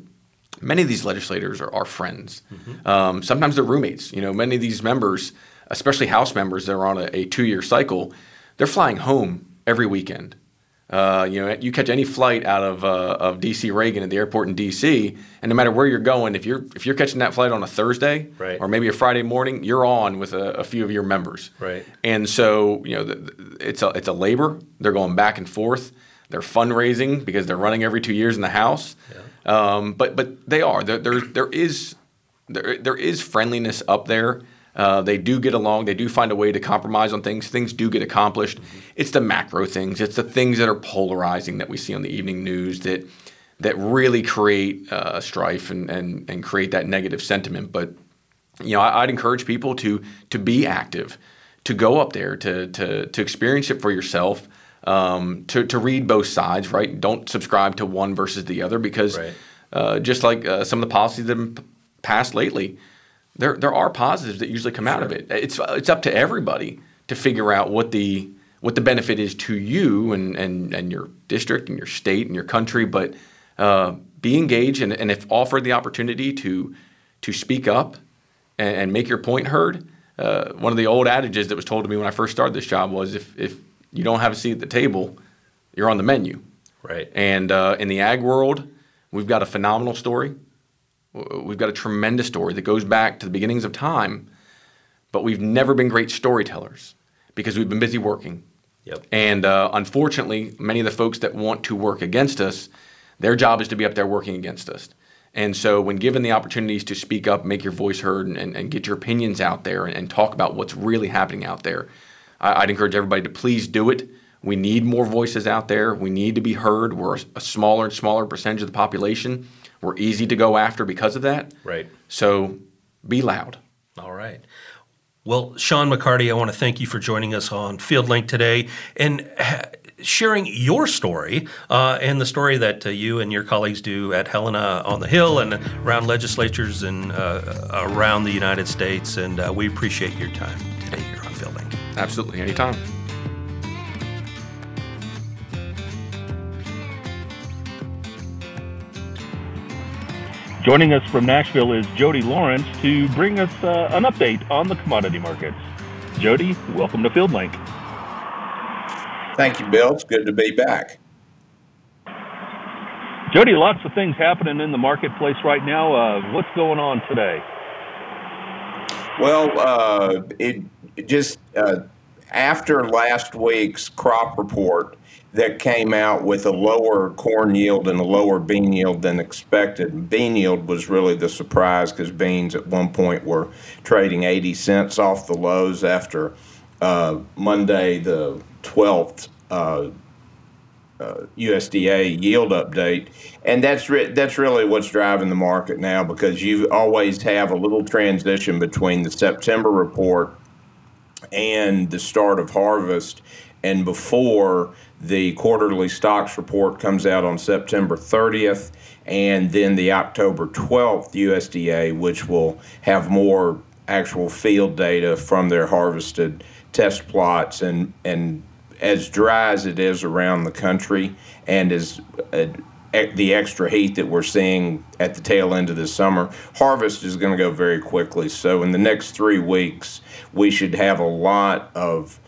many of these legislators are, are friends. Mm-hmm. Um, sometimes they're roommates. You know, many of these members, especially House members, they're on a, a two-year cycle. They're flying home every weekend. Uh, you know, you catch any flight out of uh, of DC Reagan at the airport in DC, and no matter where you're going, if you're if you're catching that flight on a Thursday right. or maybe a Friday morning, you're on with a, a few of your members. Right. And so, you know, the, the, it's a it's a labor. They're going back and forth. They're fundraising because they're running every two years in the House. Yeah. Um, but but they are there. There there is there there is friendliness up there. Uh, they do get along. They do find a way to compromise on things. Things do get accomplished. It's the macro things. It's the things that are polarizing that we see on the evening news that that really create uh, strife and, and and create that negative sentiment. But you know, I, would encourage people to to be active, to go up there, to to to experience it for yourself. Um, to, to read both sides, right? Don't subscribe to one versus the other because right. uh, just like uh, some of the policies that have been passed lately, there there are positives that usually come sure. out of it. It's it's up to everybody to figure out what the what the benefit is to you and and, and your district and your state and your country, but uh, be engaged and, and if offered the opportunity to to speak up and, and make your point heard. Uh, one of the old adages that was told to me when I first started this job was if if you don't have a seat at the table, you're on the menu. Right. And uh, in the ag world, we've got a phenomenal story. We've got a tremendous story that goes back to the beginnings of time, but we've never been great storytellers because we've been busy working. Yep. And uh, unfortunately, many of the folks that want to work against us, their job is to be up there working against us. And so, when given the opportunities to speak up, make your voice heard, and, and, and get your opinions out there and, and, talk about what's really happening out there, I, would encourage everybody to please do it. We need more voices out there. We need to be heard. We're a, a smaller and smaller percentage of the population. We're easy to go after because of that. Right. So be loud. All right. Well, Sean McCarty, I want to thank you for joining us on Field Link today and sharing your story uh, and the story that uh, you and your colleagues do at Helena on the Hill and around legislatures and uh, around the United States. And uh, we appreciate your time today here on Field Link. Absolutely, anytime. Joining us from Nashville is Jody Lawrence to bring us uh, an update on the commodity markets. Jody, welcome to FieldLink. Thank you, Bill. It's good to be back. Jody, lots of things happening in the marketplace right now. Uh, what's going on today? Well, uh, it, it, just uh, after last week's crop report, that came out with a lower corn yield and a lower bean yield than expected. Bean yield was really the surprise because beans at one point were trading 80 cents off the lows after uh, Monday, the 12th. Uh, uh, USDA yield update, and that's re- that's really what's driving the market now because you always have a little transition between the September report and the start of harvest, and before the quarterly stocks report comes out on September 30th, and then the October 12th USDA, which will have more actual field data from their harvested test plots and and as dry as it is around the country and as uh, the extra heat that we're seeing at the tail end of the summer, harvest is going to go very quickly. So in the next three weeks, we should have a lot of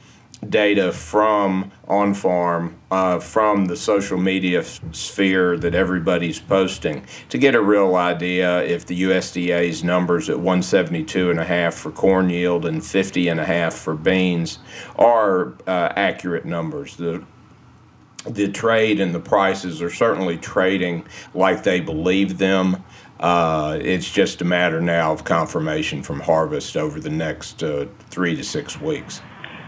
data from on farm, uh, from the social media sphere that everybody's posting to get a real idea if the USDA's numbers at 172 and a half for corn yield and 50 and a half for beans are uh, accurate numbers. The the trade and the prices are certainly trading like they believe them. Uh, it's just a matter now of confirmation from harvest over the next uh, three to six weeks.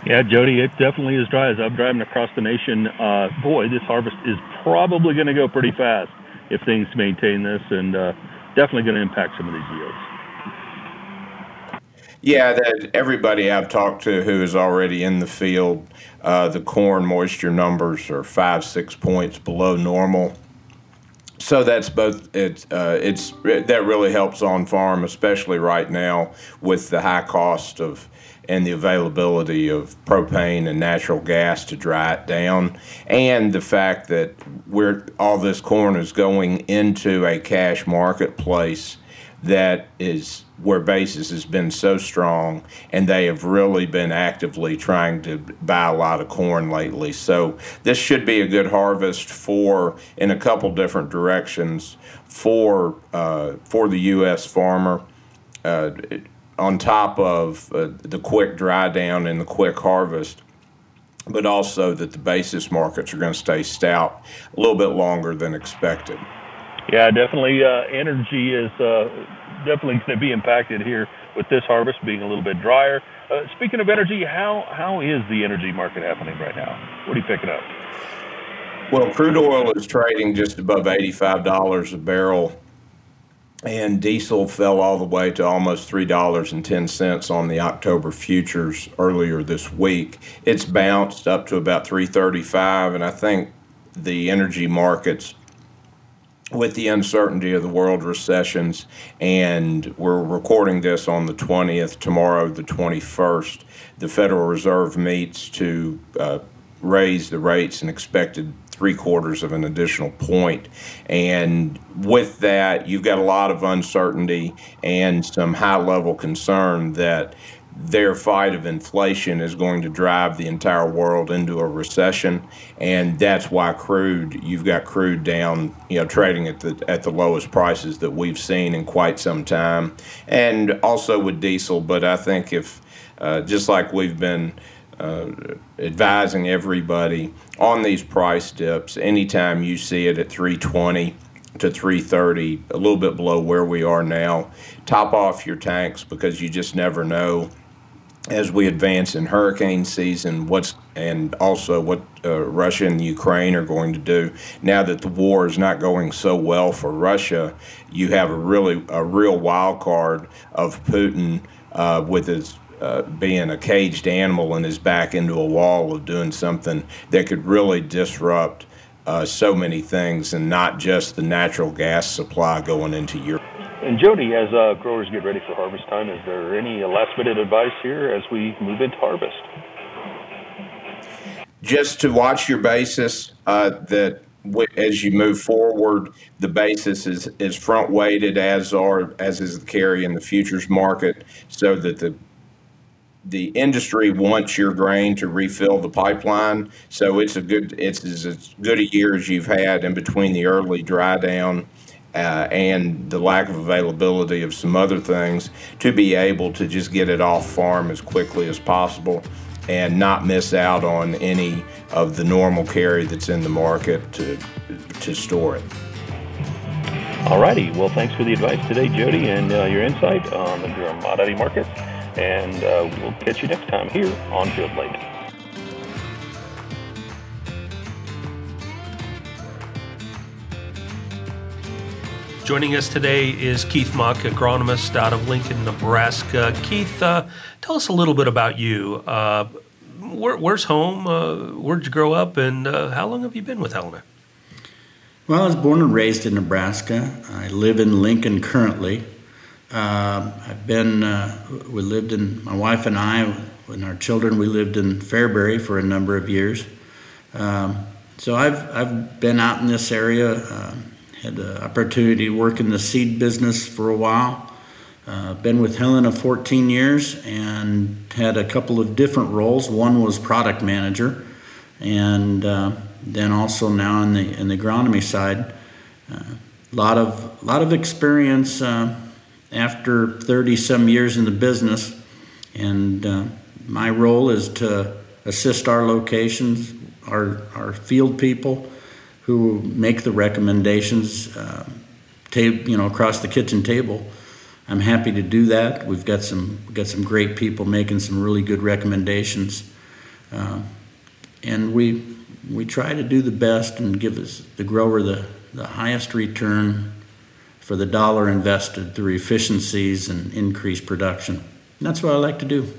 Yeah, Jody, it definitely is dry. As I'm driving across the nation, uh, boy, this harvest is probably going to go pretty fast if things maintain this, and uh, definitely going to impact some of these yields. Yeah, that everybody I've talked to who is already in the field, uh, the corn moisture numbers are five, six points below normal. So that's both. It's uh, it's that really helps on farm, especially right now with the high cost of and the availability of propane and natural gas to dry it down, and the fact that we're all this corn is going into a cash marketplace that is where basis has been so strong and they have really been actively trying to buy a lot of corn lately so this should be a good harvest for in a couple different directions for uh, for the U.S. farmer uh, on top of uh, the quick dry down and the quick harvest but also that the basis markets are going to stay stout a little bit longer than expected. Yeah, definitely. Uh, energy is uh, definitely going to be impacted here with this harvest being a little bit drier. Uh, speaking of energy, how how is the energy market happening right now? What are you picking up? Well, crude oil is trading just above eighty-five dollars a barrel, and diesel fell all the way to almost three dollars and ten cents on the October futures earlier this week. It's bounced up to about three thirty-five, and I think the energy markets with the uncertainty of the world recessions, and we're recording this on the 20th, tomorrow, the 21st. The Federal Reserve meets to uh, raise the rates an expected three quarters of an additional point. And with that, you've got a lot of uncertainty and some high level concern that their fight of inflation is going to drive the entire world into a recession, and that's why crude. You've got crude down, you know, trading at the at the lowest prices that we've seen in quite some time, and also with diesel. But I think if uh, just like we've been uh, advising everybody on these price dips, anytime you see it at 320 to 330, a little bit below where we are now, top off your tanks because you just never know as we advance in hurricane season, what's and also what uh, Russia and Ukraine are going to do. Now that the war is not going so well for Russia, you have a really a real wild card of Putin uh, with his. Uh, being a caged animal and his back into a wall of doing something that could really disrupt uh, so many things and not just the natural gas supply going into Europe. And Jody, as uh, growers get ready for harvest time, is there any last minute advice here as we move into harvest? Just to watch your basis. Uh, that w- as you move forward, the basis is is front weighted as are as is the carry in the futures market, so that the the industry wants your grain to refill the pipeline. So it's a good it's as good a year as you've had in between the early dry down uh, and the lack of availability of some other things to be able to just get it off farm as quickly as possible and not miss out on any of the normal carry that's in the market to to store it. All righty. well, thanks for the advice today, Jody, and uh, your insight on the commodity markets. And uh, we'll catch you next time here on Field Link. Joining us today is Keith Mach, agronomist out of Lincoln, Nebraska. Keith, uh, tell us a little bit about you. Uh, where, where's home? Uh, where'd you grow up? And uh, how long have you been with Helena? Well, I was born and raised in Nebraska. I live in Lincoln currently. Uh, I've been, uh, we lived in, my wife and I, and our children, we lived in Fairbury for a number of years. Um, so I've, I've been out in this area. Um, had the opportunity to work in the seed business for a while. Uh, been with Helena 14 years and had a couple of different roles. One was product manager, and uh, then also now in the in the agronomy side. A uh, lot of lot of experience uh, after 30 some years in the business, and uh, my role is to assist our locations our, our field people who make the recommendations, uh, tab- you know, across the kitchen table. I'm happy to do that. We've got some got some great people making some really good recommendations, uh, and we we try to do the best and give us the grower the, the highest return for the dollar invested through efficiencies and increased production. And that's what I like to do.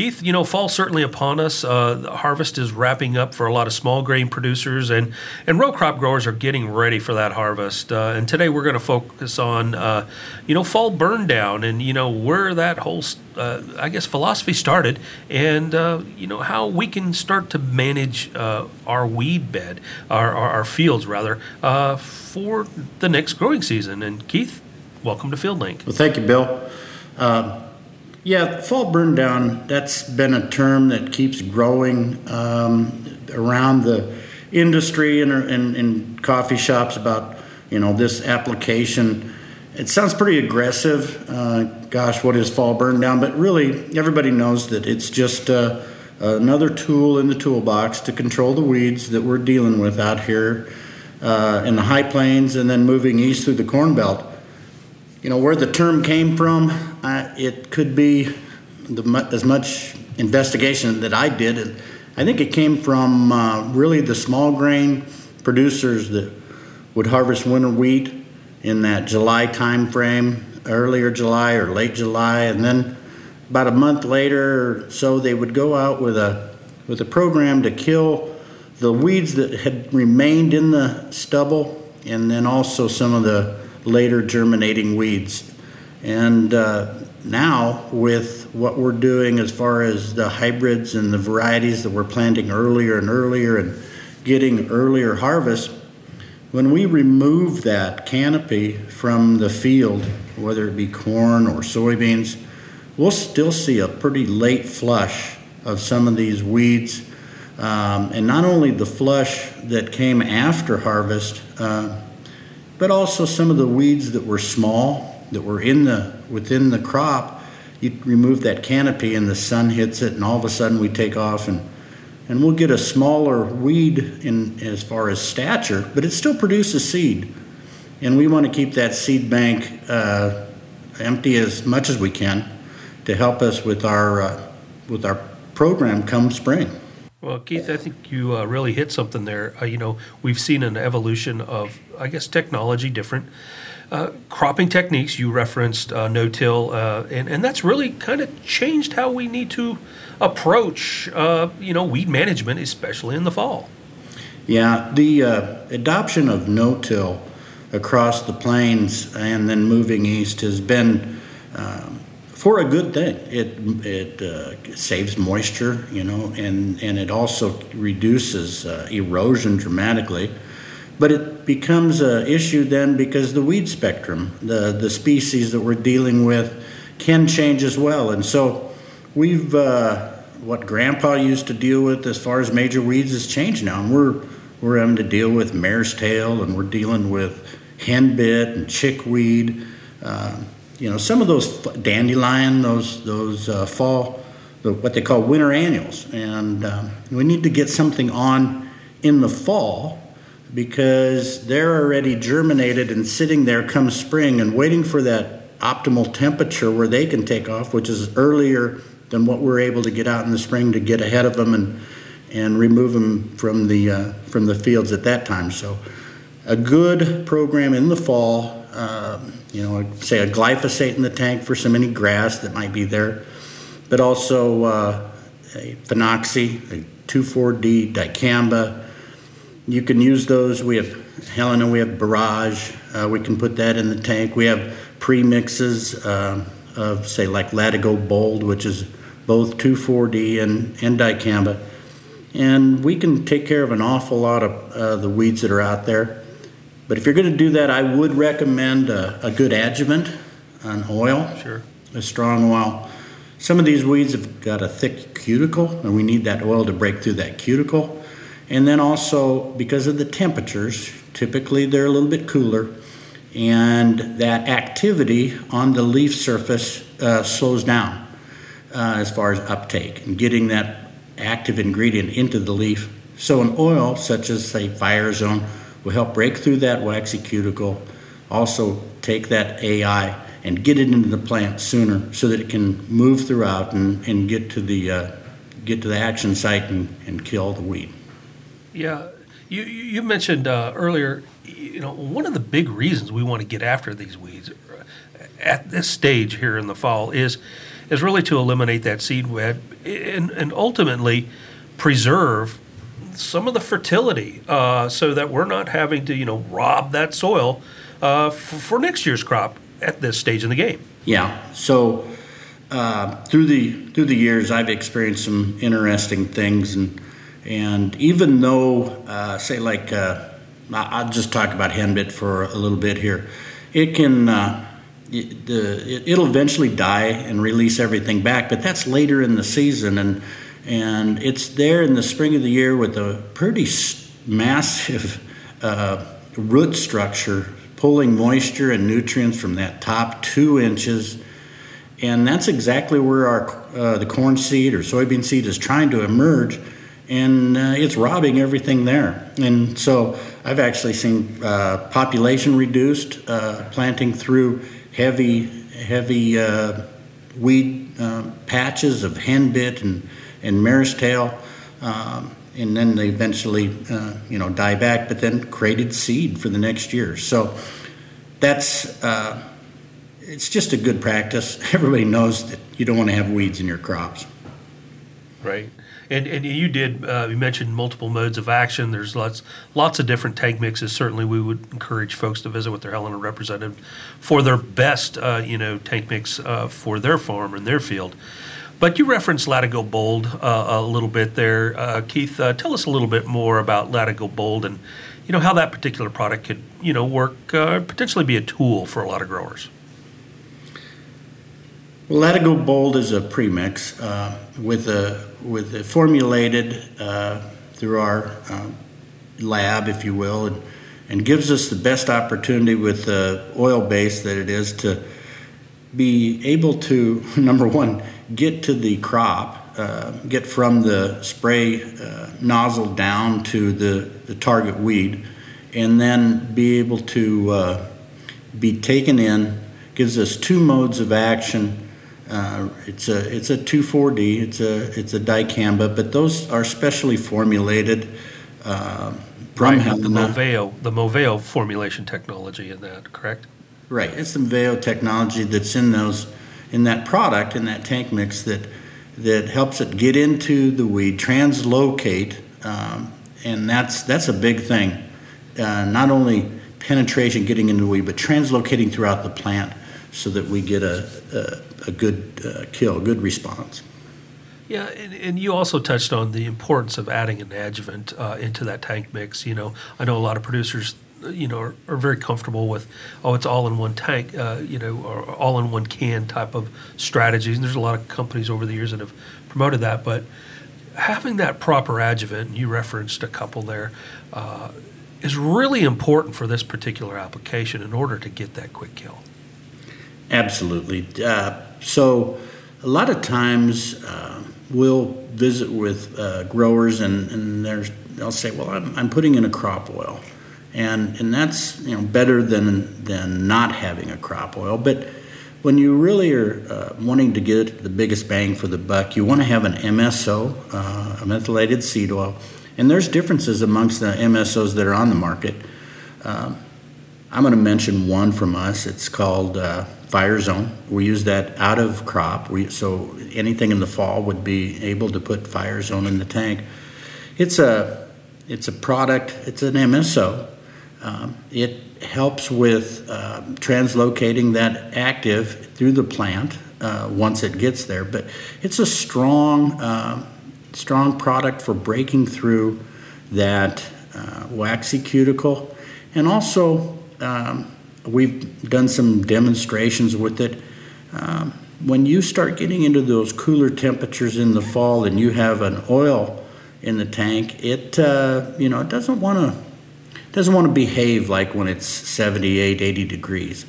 Keith, you know, fall's certainly upon us. Uh, the harvest is wrapping up for a lot of small grain producers, and, and row crop growers are getting ready for that harvest. Uh, and today we're going to focus on, uh, you know, fall burn down and, you know, where that whole, uh, I guess, philosophy started and, uh, you know, how we can start to manage uh, our weed bed, our, our, our fields, rather, for the next growing season. And Keith, welcome to FieldLink. Well, thank you, Bill. Yeah, fall burn down, that's been a term that keeps growing um, around the industry and in, in, coffee shops about, you know, this application. It sounds pretty aggressive. Uh, gosh, what is fall burn down? But really, everybody knows that it's just uh, another tool in the toolbox to control the weeds that we're dealing with out here uh, in the high plains and then moving east through the Corn Belt. You know, where the term came from, uh, it could be the, as much investigation that I did. I think it came from uh, really the small grain producers that would harvest winter wheat in that July time frame, earlier July or late July, and then about a month later or so, they would go out with a with a program to kill the weeds that had remained in the stubble, and then also some of the later germinating weeds. And uh, now, with what we're doing as far as the hybrids and the varieties that we're planting earlier and earlier and getting earlier harvest, when we remove that canopy from the field, whether it be corn or soybeans, we'll still see a pretty late flush of some of these weeds. Um, and not only the flush that came after harvest, uh, but also some of the weeds that were small, that were in the within the crop. You remove that canopy and the sun hits it, and all of a sudden we take off and and we'll get a smaller weed in as far as stature, but it still produces seed. And we want to keep that seed bank uh, empty as much as we can to help us with our uh, with our program come spring. Well, Keith, I think you uh, really hit something there. Uh, you know, we've seen an evolution of, I guess, technology, different uh, cropping techniques. You referenced uh, no-till, uh, and and that's really kind of changed how we need to approach, uh, you know, weed management, especially in the fall. Yeah, the adoption of no-till across the plains and then moving east has been. Um, for a good thing. It it uh, saves moisture, you know, and and it also reduces uh, erosion dramatically. But it becomes an issue then because the weed spectrum, the the species that we're dealing with, can change as well. And so we've uh, what Grandpa used to deal with as far as major weeds has changed now, and we're we're having to deal with mare's tail, and we're dealing with henbit and chickweed. Uh, you know, some of those dandelion, those those uh, fall, the, what they call winter annuals, and um, we need to get something on in the fall because they're already germinated and sitting there come spring and waiting for that optimal temperature where they can take off, which is earlier than what we're able to get out in the spring to get ahead of them and and remove them from the uh, from the fields at that time. So, a good program in the fall. Um, you know, say a glyphosate in the tank for some any grass that might be there, but also uh, a phenoxy, a 2,4-D, dicamba. You can use those. We have Helena, we have Barrage. Uh, we can put that in the tank. We have premixes uh, of, say, like Latigo Bold, which is both 2,4-D and, and dicamba. And we can take care of an awful lot of uh, the weeds that are out there. But if you're going to do that, I would recommend a, a good adjuvant, an oil, sure. a strong oil. Some of these weeds have got a thick cuticle, and we need that oil to break through that cuticle. And then also, because of the temperatures, typically they're a little bit cooler, and that activity on the leaf surface uh, slows down uh, as far as uptake and getting that active ingredient into the leaf So an oil such as say Fire Zone will help break through that waxy cuticle, also take that AI and get it into the plant sooner so that it can move throughout and, and get to the uh, get to the action site and, and kill the weed. Yeah, you you mentioned uh, earlier, you know, one of the big reasons we want to get after these weeds at this stage here in the fall is is really to eliminate that seed web and, and ultimately preserve some of the fertility uh, so that we're not having to you know rob that soil uh, for, for next year's crop at this stage in the game. Yeah. So uh, through the through the years, I've experienced some interesting things, and and even though, uh, say, like uh, I'll just talk about henbit for a little bit here, it can. Uh, it, the, it, will eventually die and release everything back, but that's later in the season, and and it's there in the spring of the year with a pretty massive *laughs* uh, root structure pulling moisture and nutrients from that top two inches. And that's exactly where our uh, the corn seed or soybean seed is trying to emerge, and uh, it's robbing everything there. And so I've actually seen uh, population reduced, uh, planting through heavy heavy uh, weed uh, patches of henbit and and mare's tail. Um, and then they eventually, you know, die back, but then created seed for the next year. So that's it's just a good practice. *laughs* Everybody knows that you don't want to have weeds in your crops. Right. And, and you did uh, you mentioned multiple modes of action. There's lots lots of different tank mixes. Certainly, we would encourage folks to visit with their Helena representative for their best uh, you know tank mix uh, for their farm and their field. But you referenced Latigo Bold uh, a little bit there, uh, Keith. Uh, tell us a little bit more about Latigo Bold and you know how that particular product could you know work potentially be a tool for a lot of growers. Well, Latigo Bold is a premix uh, with a with a formulated uh, through our lab, if you will, and, and gives us the best opportunity with the oil base that it is to be able to *laughs* number one get to the crop, uh, get from the spray uh, nozzle down to the, the target weed, and then be able to uh, be taken in. Gives us two modes of action. Uh, it's a it's a 2,4-D. It's a it's a dicamba, but those are specially formulated. Uh, from right, the Moveo, the Moveo formulation technology in that, correct? Right. It's the Moveo technology that's in those in that product in that tank mix that that helps it get into the weed, translocate, um, and that's that's a big thing. Uh, not only penetration getting into the weed, but translocating throughout the plant so that we get a a, a good uh, kill, a good response. Yeah, and, and, you also touched on the importance of adding an adjuvant uh, into that tank mix. You know, I know a lot of producers you know are, are, very comfortable with oh it's all in one tank uh, you know or all in one can type of strategies and there's a lot of companies over the years that have promoted that but having that proper adjuvant and you referenced a couple there uh, is really important for this particular application in order to get that quick kill absolutely uh, so a lot of times uh, we'll visit with uh, growers and, and they'll say well I'm, I'm putting in a crop oil and and that's you know better than than not having a crop oil. But when you really are uh, wanting to get the biggest bang for the buck, you want to have an MSO, uh, a methylated seed oil, and there's differences amongst the MSOs that are on the market. Um, I'm going to mention one from us. It's called uh, Fire Zone. We use that out of crop. We, so anything in the fall would be able to put Fire Zone in the tank. It's a it's a product. It's an MSO um, it helps with uh, translocating that active through the plant uh, once it gets there. But it's a strong, uh, strong product for breaking through that uh, waxy cuticle. And also, um, we've done some demonstrations with it. Um, when you start getting into those cooler temperatures in the fall and you have an oil in the tank, it uh, you know it doesn't want to doesn't want to behave like when it's 78, 80 degrees.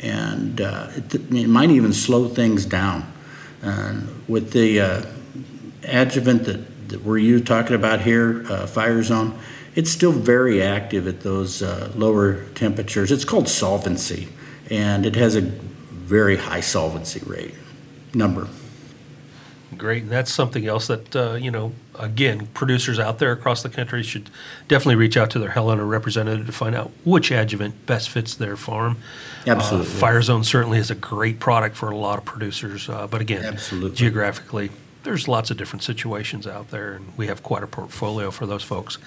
And uh, it, it, might even slow things down. With the uh, adjuvant that, that we're you talking about here, uh, fire zone, it's still very active at those uh, lower temperatures. It's called solvency, and it has a very high solvency rate number. Great, and that's something else that uh, you know. Again, producers out there across the country should definitely reach out to their Helena representative to find out which adjuvant best fits their farm. Absolutely, uh, Fire Zone certainly is a great product for a lot of producers, uh, but again, Absolutely. geographically, there's lots of different situations out there, and we have quite a portfolio for those folks.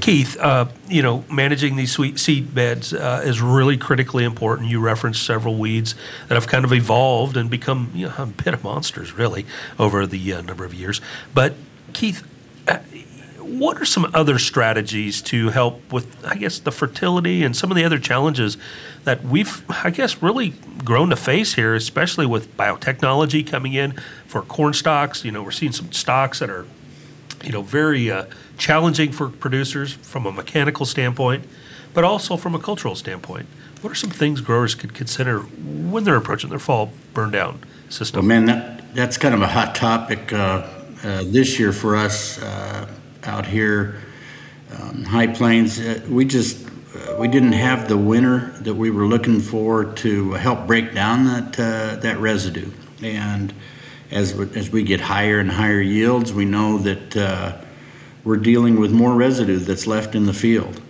Keith, uh, you know, managing these sweet seed beds uh, is really critically important. You referenced several weeds that have kind of evolved and become you know, a bit of monsters, really, over the uh, number of years. But Keith, uh, what are some other strategies to help with, I guess, the fertility and some of the other challenges that we've, I guess, really grown to face here, especially with biotechnology coming in for corn stalks? You know, we're seeing some stalks that are, you know, very uh, challenging for producers from a mechanical standpoint, but also from a cultural standpoint. What are some things growers could consider when they're approaching their fall burn down system? Well, man, that, that's kind of a hot topic uh, uh, this year for us uh, out here, um, High Plains. Uh, we just uh, we didn't have the winter that we were looking for to help break down that uh, that residue, and as as we get higher and higher yields, we know that we're dealing with more residue that's left in the field.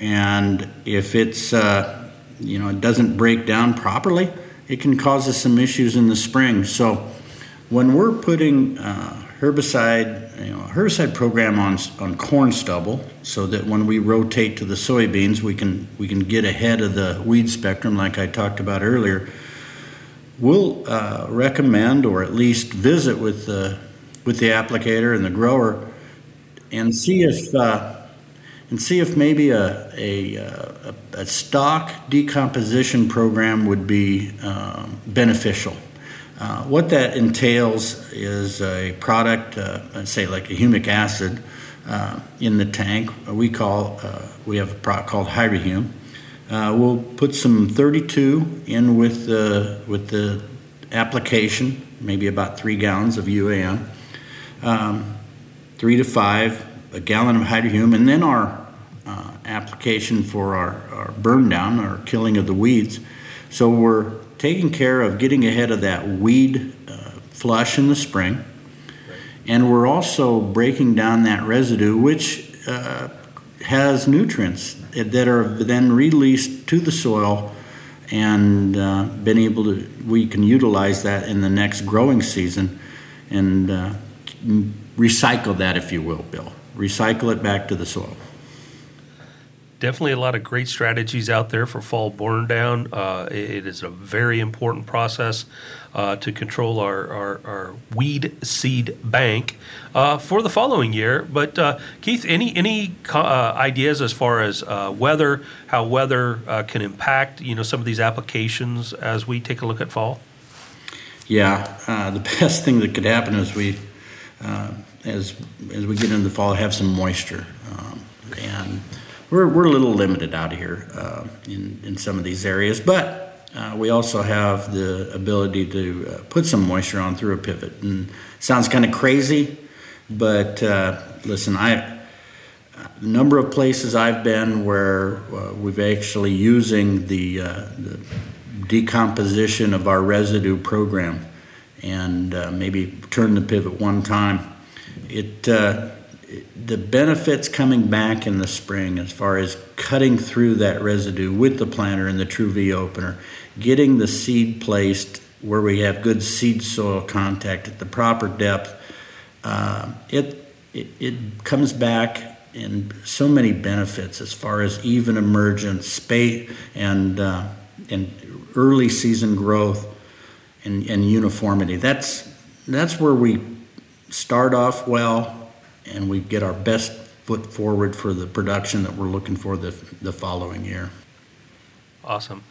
And if it's, uh, you know, it doesn't break down properly, it can cause us some issues in the spring. So when we're putting uh, herbicide, you know, herbicide program on on corn stubble, so that when we rotate to the soybeans, we can we can get ahead of the weed spectrum, like I talked about earlier. We'll uh, recommend, or at least visit with the with the applicator and the grower and see if uh, and see if maybe a, a, a, a, stalk decomposition program would be uh, beneficial. Uh, what that entails is a product, uh, say like a humic acid, uh, in the tank. We call uh, we have a product called Hydrahume. we'll put some 32 in with the with the application, maybe about three gallons of UAN. Um, three to five, a gallon of Hydrahume, and then our uh, application for our, our burn down, our killing of the weeds. So we're taking care of getting ahead of that weed uh, flush in the spring, and we're also breaking down that residue, which uh, has nutrients that are then released to the soil and uh, been able to we can utilize that in the next growing season and uh, recycle that, if you will, Bill. Recycle it back to the soil. Definitely a lot of great strategies out there for fall burn down. Uh, it is a very important process uh, to control our, our, our, weed seed bank uh, for the following year. But uh, Keith, any any uh, ideas as far as uh, weather, how weather can impact you know some of these applications as we take a look at fall? Yeah, the *laughs* best thing that could happen is we as as we get into the fall, have some moisture, um, and we're we're a little limited out here uh, in in some of these areas, but. Uh, we also have the ability to uh, put some moisture on through a pivot, and sounds kind of crazy, but uh, listen, I number of places I've been where uh, we've actually using the, uh, the decomposition of our residue program and maybe turn the pivot one time it, uh, the benefits coming back in the spring as far as cutting through that residue with the planter and the True V opener, getting the seed placed where we have good seed soil contact at the proper depth, uh, it, it, it comes back in so many benefits as far as even emergence, space, and uh, and early season growth and, and uniformity. That's that's where we start off well and we get our best foot forward for the production that we're looking for the, the following year. Awesome.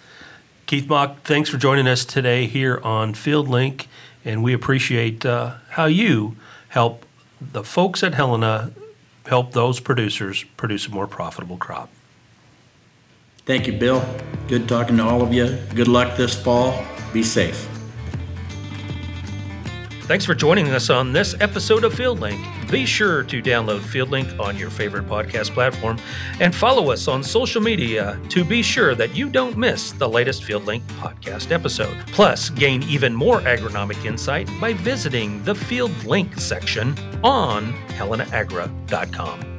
Keith Mach, thanks for joining us today here on Field Link, and we appreciate uh, how you help the folks at Helena help those producers produce a more profitable crop. Thank you, Bill. Good talking to all of you. Good luck this fall. Be safe. Thanks for joining us on this episode of FieldLink. Be sure to download FieldLink on your favorite podcast platform and follow us on social media to be sure that you don't miss the latest FieldLink podcast episode. Plus, gain even more agronomic insight by visiting the FieldLink section on helenaagri.com.